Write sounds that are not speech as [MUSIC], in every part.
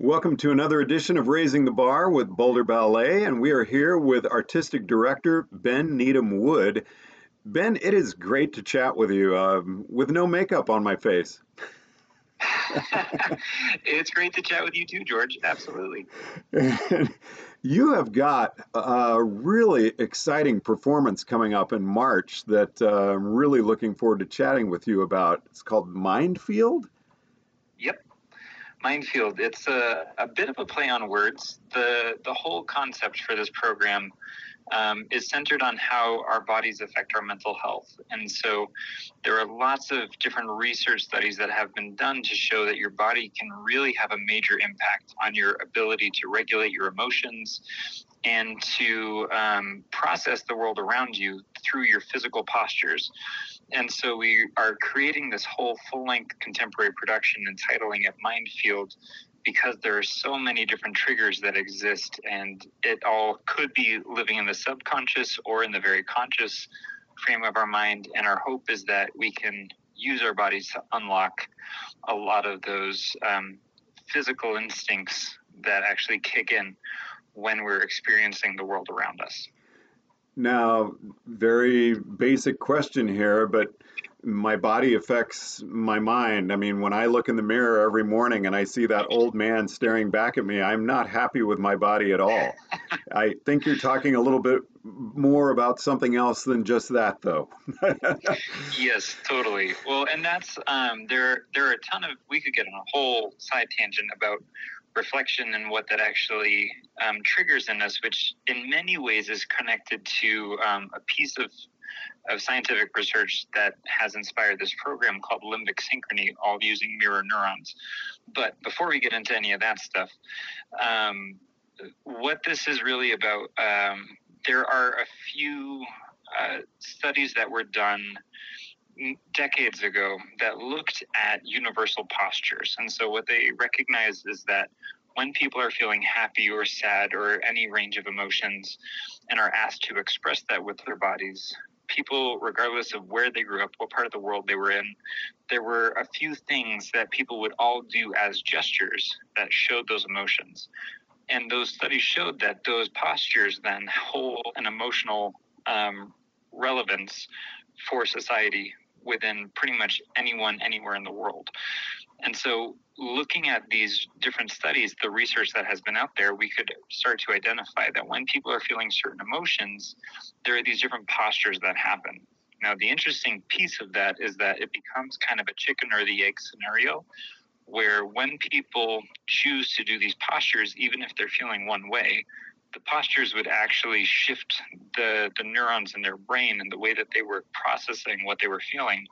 Welcome to another edition of Raising the Bar with Boulder Ballet, and we are here with Artistic Director Ben Needham Wood. Ben, it is great to chat with you um, with no makeup on my face. [LAUGHS] it's great to chat with you too, George. Absolutely. [LAUGHS] you have got a really exciting performance coming up in March that uh, I'm really looking forward to chatting with you about. It's called Mindfield. Yep. Mindfield. It's a, a bit of a play on words. The the whole concept for this program um, is centered on how our bodies affect our mental health. And so there are lots of different research studies that have been done to show that your body can really have a major impact on your ability to regulate your emotions and to um, process the world around you through your physical postures. And so we are creating this whole full length contemporary production, entitling it Mindfield, because there are so many different triggers that exist, and it all could be living in the subconscious or in the very conscious frame of our mind. And our hope is that we can use our bodies to unlock a lot of those um, physical instincts that actually kick in when we're experiencing the world around us. Now, very basic question here, but my body affects my mind. I mean, when I look in the mirror every morning and I see that old man staring back at me, I'm not happy with my body at all. I think you're talking a little bit more about something else than just that, though. [LAUGHS] yes, totally. Well, and that's um, there. There are a ton of. We could get on a whole side tangent about reflection and what that actually um, triggers in us, which in many ways is connected to um, a piece of of scientific research that has inspired this program called limbic synchrony, all using mirror neurons. But before we get into any of that stuff, um, what this is really about, um, there are a few uh, studies that were done decades ago that looked at universal postures. And so what they recognize is that when people are feeling happy or sad or any range of emotions and are asked to express that with their bodies, people, regardless of where they grew up, what part of the world they were in, there were a few things that people would all do as gestures that showed those emotions. And those studies showed that those postures then hold an emotional um, relevance for society within pretty much anyone anywhere in the world. And so, looking at these different studies, the research that has been out there, we could start to identify that when people are feeling certain emotions, there are these different postures that happen. Now, the interesting piece of that is that it becomes kind of a chicken or the egg scenario where when people choose to do these postures, even if they're feeling one way, the postures would actually shift the, the neurons in their brain and the way that they were processing what they were feeling.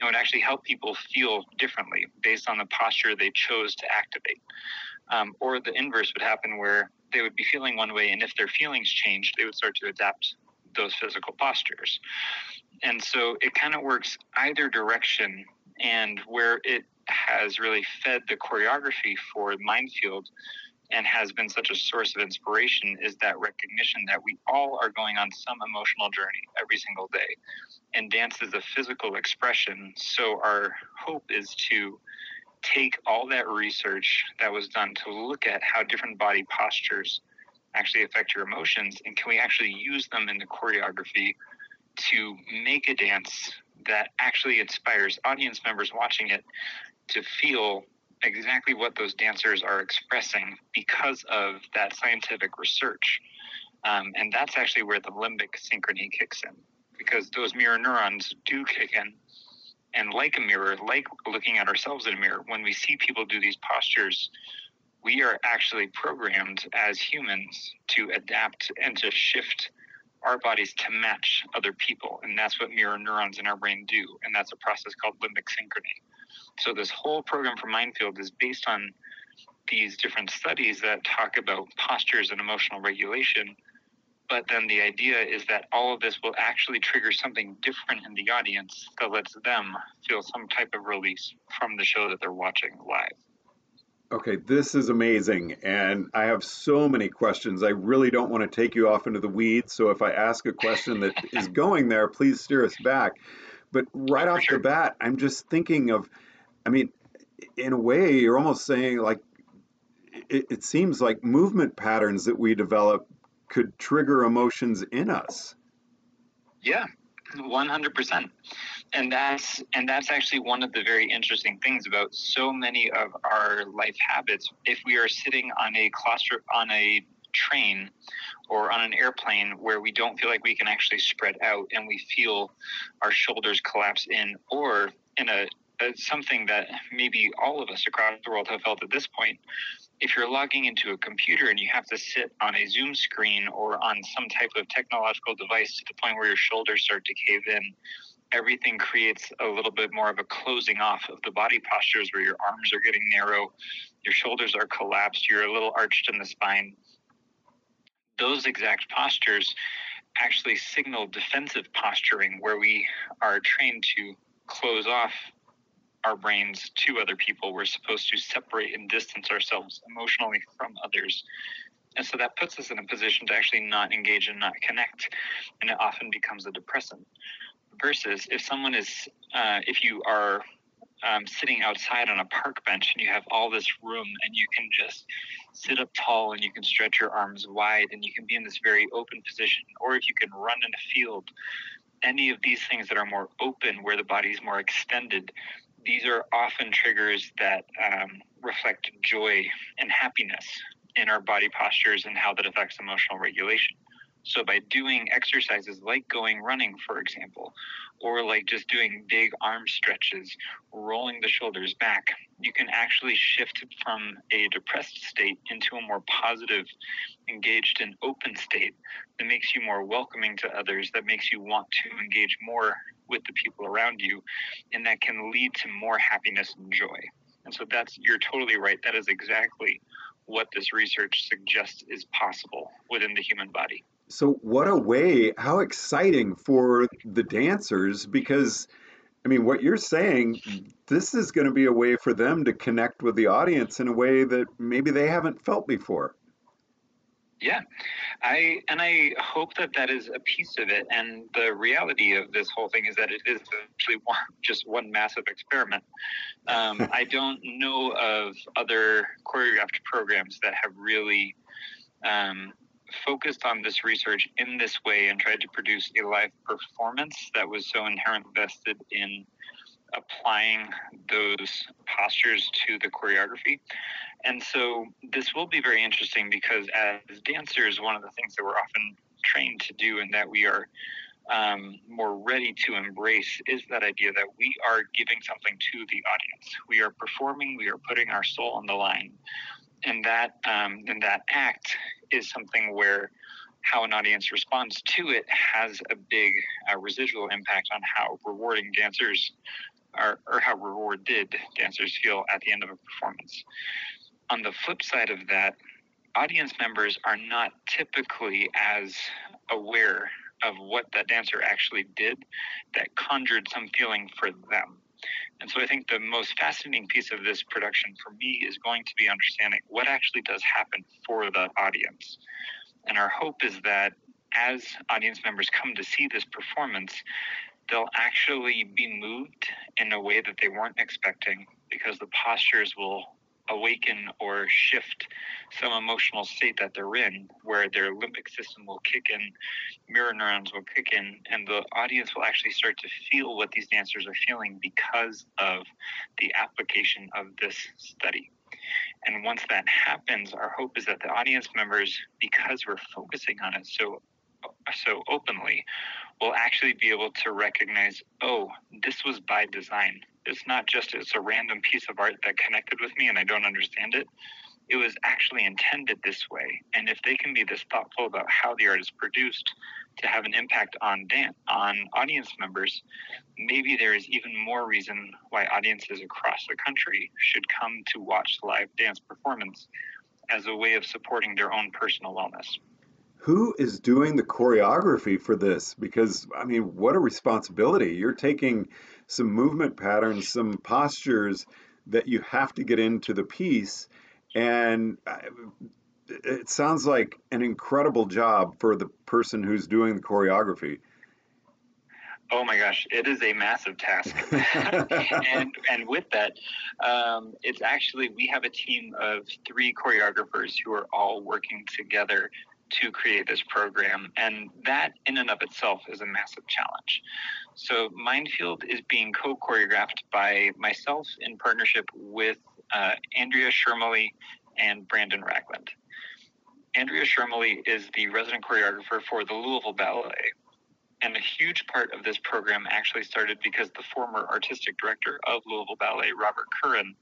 It would actually help people feel differently based on the posture they chose to activate. Um, or the inverse would happen where they would be feeling one way, and if their feelings changed, they would start to adapt those physical postures. And so it kind of works either direction, and where it has really fed the choreography for Mindfield and has been such a source of inspiration is that recognition that we all are going on some emotional journey every single day. And dance is a physical expression. So our hope is to take all that research that was done to look at how different body postures actually affect your emotions and can we actually use them in the choreography to make a dance that actually inspires audience members watching it to feel exactly what those dancers are expressing because of that scientific research. Um, and that's actually where the limbic synchrony kicks in because those mirror neurons do kick in. And like a mirror, like looking at ourselves in a mirror, when we see people do these postures, we are actually programmed as humans to adapt and to shift our bodies to match other people. And that's what mirror neurons in our brain do. And that's a process called limbic synchrony. So this whole program for Mindfield is based on these different studies that talk about postures and emotional regulation. But then the idea is that all of this will actually trigger something different in the audience that lets them feel some type of release from the show that they're watching live. Okay, this is amazing. And I have so many questions. I really don't want to take you off into the weeds. So if I ask a question that [LAUGHS] is going there, please steer us back. But right off sure. the bat, I'm just thinking of I mean, in a way, you're almost saying like it, it seems like movement patterns that we develop could trigger emotions in us. Yeah, 100% and that's and that's actually one of the very interesting things about so many of our life habits. If we are sitting on a claustro on a train or on an airplane where we don't feel like we can actually spread out and we feel our shoulders collapse in or in a, a something that maybe all of us across the world have felt at this point if you're logging into a computer and you have to sit on a Zoom screen or on some type of technological device to the point where your shoulders start to cave in, everything creates a little bit more of a closing off of the body postures where your arms are getting narrow, your shoulders are collapsed, you're a little arched in the spine. Those exact postures actually signal defensive posturing where we are trained to close off our brains to other people. We're supposed to separate and distance ourselves emotionally from others. And so that puts us in a position to actually not engage and not connect. And it often becomes a depressant. Versus if someone is, uh, if you are um, sitting outside on a park bench and you have all this room and you can just sit up tall and you can stretch your arms wide and you can be in this very open position, or if you can run in a field, any of these things that are more open where the body is more extended, these are often triggers that um, reflect joy and happiness in our body postures and how that affects emotional regulation. So, by doing exercises like going running, for example, or like just doing big arm stretches, rolling the shoulders back, you can actually shift from a depressed state into a more positive, engaged, and open state that makes you more welcoming to others, that makes you want to engage more with the people around you, and that can lead to more happiness and joy. And so that's, you're totally right. That is exactly what this research suggests is possible within the human body. So, what a way, how exciting for the dancers because. I mean, what you're saying, this is going to be a way for them to connect with the audience in a way that maybe they haven't felt before. Yeah, I and I hope that that is a piece of it. And the reality of this whole thing is that it is actually one, just one massive experiment. Um, [LAUGHS] I don't know of other choreographed programs that have really um, focused on this research in this way and tried to produce a live performance that was so inherently vested in applying those postures to the choreography. And so this will be very interesting because as dancers, one of the things that we're often trained to do and that we are um, more ready to embrace is that idea that we are giving something to the audience. We are performing, we are putting our soul on the line. And that, um, and that act is something where how an audience responds to it has a big uh, residual impact on how rewarding dancers are, or how rewarded dancers feel at the end of a performance. On the flip side of that, audience members are not typically as aware of what that dancer actually did that conjured some feeling for them. And so I think the most fascinating piece of this production for me is going to be understanding what actually does happen for the audience. And our hope is that as audience members come to see this performance, they'll actually be moved in a way that they weren't expecting because the postures will awaken or shift some emotional state that they're in where their limbic system will kick in mirror neurons will kick in and the audience will actually start to feel what these dancers are feeling because of the application of this study. And once that happens our hope is that the audience members because we're focusing on it so so openly will actually be able to recognize, oh, this was by design. It's not just it's a random piece of art that connected with me and I don't understand it. It was actually intended this way. And if they can be this thoughtful about how the art is produced to have an impact on dan- on audience members, maybe there is even more reason why audiences across the country should come to watch live dance performance as a way of supporting their own personal wellness who is doing the choreography for this? Because, I mean, what a responsibility. You're taking some movement patterns, some postures that you have to get into the piece. And uh, it sounds like an incredible job for the person who's doing the choreography. Oh my gosh, it is a massive task. [LAUGHS] and and with that, um, it's actually we have a team of three choreographers who are all working together to create this program, and that in and of itself is a massive challenge. So Mindfield is being co-choreographed by myself in partnership with uh, Andrea Schermoly and Brandon Ragland. Andrea Schermoly is the resident choreographer for the Louisville Ballet, and a huge part of this program actually started because the former artistic director of Louisville Ballet, Robert Curran,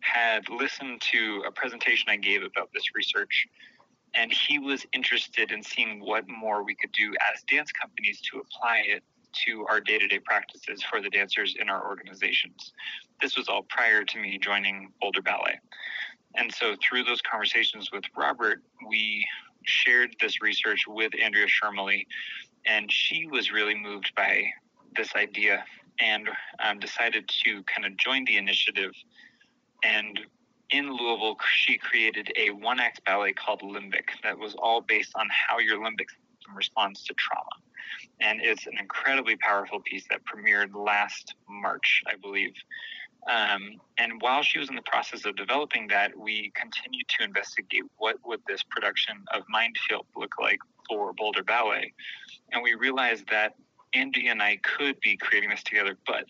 had listened to a presentation I gave about this research. And he was interested in seeing what more we could do as dance companies to apply it to our day to day practices for the dancers in our organizations. This was all prior to me joining Boulder Ballet. And so through those conversations with Robert, we shared this research with Andrea Schermoly and she was really moved by this idea and um, decided to kind of join the initiative. And in Louisville, she created a one act ballet called Limbic that was all based on how your limbic system responds to trauma. And it's an incredibly powerful piece that premiered last March, I believe. Um, and while she was in the process of developing that, we continued to investigate what would this production of Mindfield look like for Boulder Ballet. And we realized that Andy and I could be creating this together, but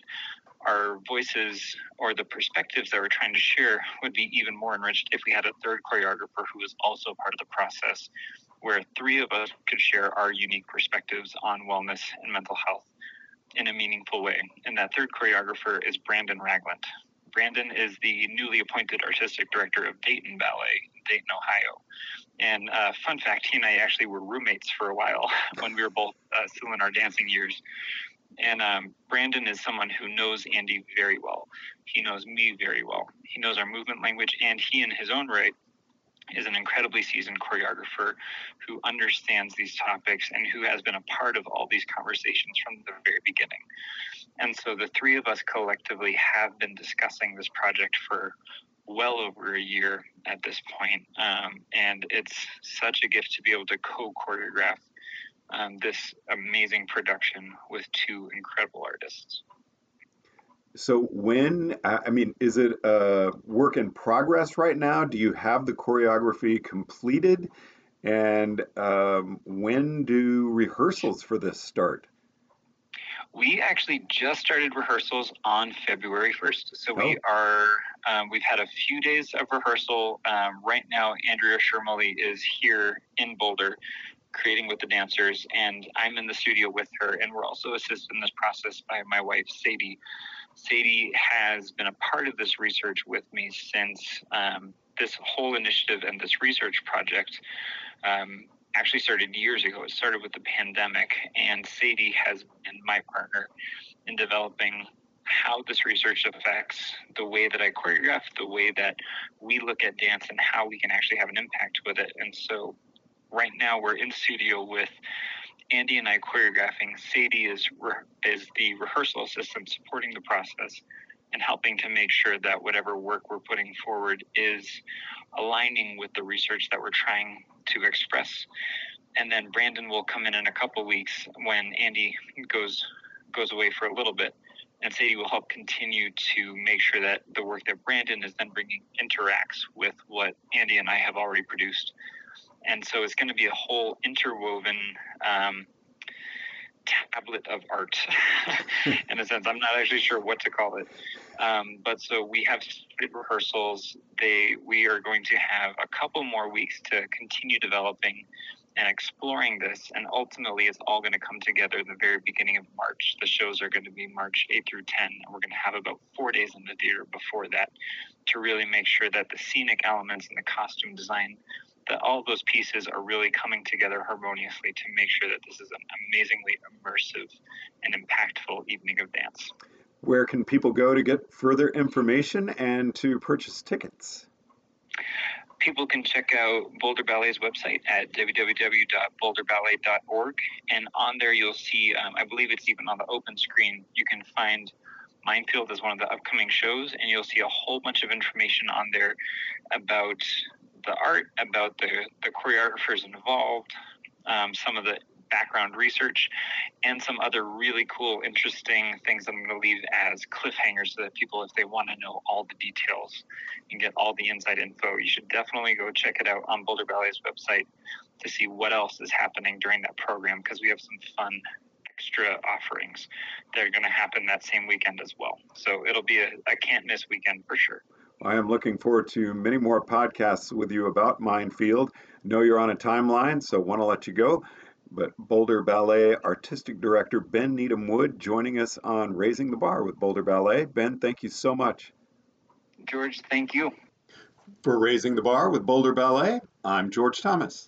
our voices or the perspectives that we're trying to share would be even more enriched if we had a third choreographer who was also part of the process, where three of us could share our unique perspectives on wellness and mental health in a meaningful way. And that third choreographer is Brandon Ragland. Brandon is the newly appointed artistic director of Dayton Ballet in Dayton, Ohio. And uh, fun fact, he and I actually were roommates for a while [LAUGHS] when we were both uh, still in our dancing years. And um, Brandon is someone who knows Andy very well. He knows me very well. He knows our movement language, and he, in his own right, is an incredibly seasoned choreographer who understands these topics and who has been a part of all these conversations from the very beginning. And so the three of us collectively have been discussing this project for well over a year at this point. Um, and it's such a gift to be able to co choreograph um, this amazing production with two incredible artists. So when I mean, is it a work in progress right now? Do you have the choreography completed? And um, when do rehearsals for this start? We actually just started rehearsals on February 1st. So we oh. are, um, we've had a few days of rehearsal. Um, right now, Andrea Schermoly is here in Boulder creating with the dancers, and I'm in the studio with her. And we're also assisted in this process by my wife, Sadie. Sadie has been a part of this research with me since um, this whole initiative and this research project um, actually started years ago. It started with the pandemic, and Sadie has been my partner in developing how this research affects the way that I choreograph, the way that we look at dance, and how we can actually have an impact with it. And so, right now, we're in studio with Andy and I choreographing. Sadie is re- is the rehearsal assistant supporting the process and helping to make sure that whatever work we're putting forward is aligning with the research that we're trying to express. And then Brandon will come in in a couple weeks when Andy goes goes away for a little bit, and Sadie will help continue to make sure that the work that Brandon is then bringing interacts with what Andy and I have already produced and so it's going to be a whole interwoven um, tablet of art [LAUGHS] in a sense. I'm not actually sure what to call it. Um, but so we have rehearsals. They we are going to have a couple more weeks to continue developing and exploring this. And ultimately it's all going to come together in the very beginning of march. The shows are going to be march 8 through 10 and we're going to have about four days in the theater before that to really make sure that the scenic elements and the costume design that all those pieces are really coming together harmoniously to make sure that this is an amazingly immersive and impactful evening of dance. Where can people go to get further information and to purchase tickets? People can check out Boulder Ballet's website at www.boulderballet.org. And on there, you'll see, um, I believe it's even on the open screen, you can find Mindfield as one of the upcoming shows, and you'll see a whole bunch of information on there about the art, about the, the choreographers involved, um, some of the background research and some other really cool, interesting things I'm going to leave as cliffhangers so that people, if they want to know all the details and get all the inside info, you should definitely go check it out on Boulder Ballet's website to see what else is happening during that program because we have some fun extra offerings that are going to happen that same weekend as well. So it'll be a, a can't miss weekend for sure. I am looking forward to many more podcasts with you about Mindfield. Know you're on a timeline, so want to let you go. But Boulder Ballet Artistic Director Ben Needham Wood joining us on Raising the Bar with Boulder Ballet. Ben, thank you so much. George, thank you. For Raising the Bar with Boulder Ballet, I'm George Thomas.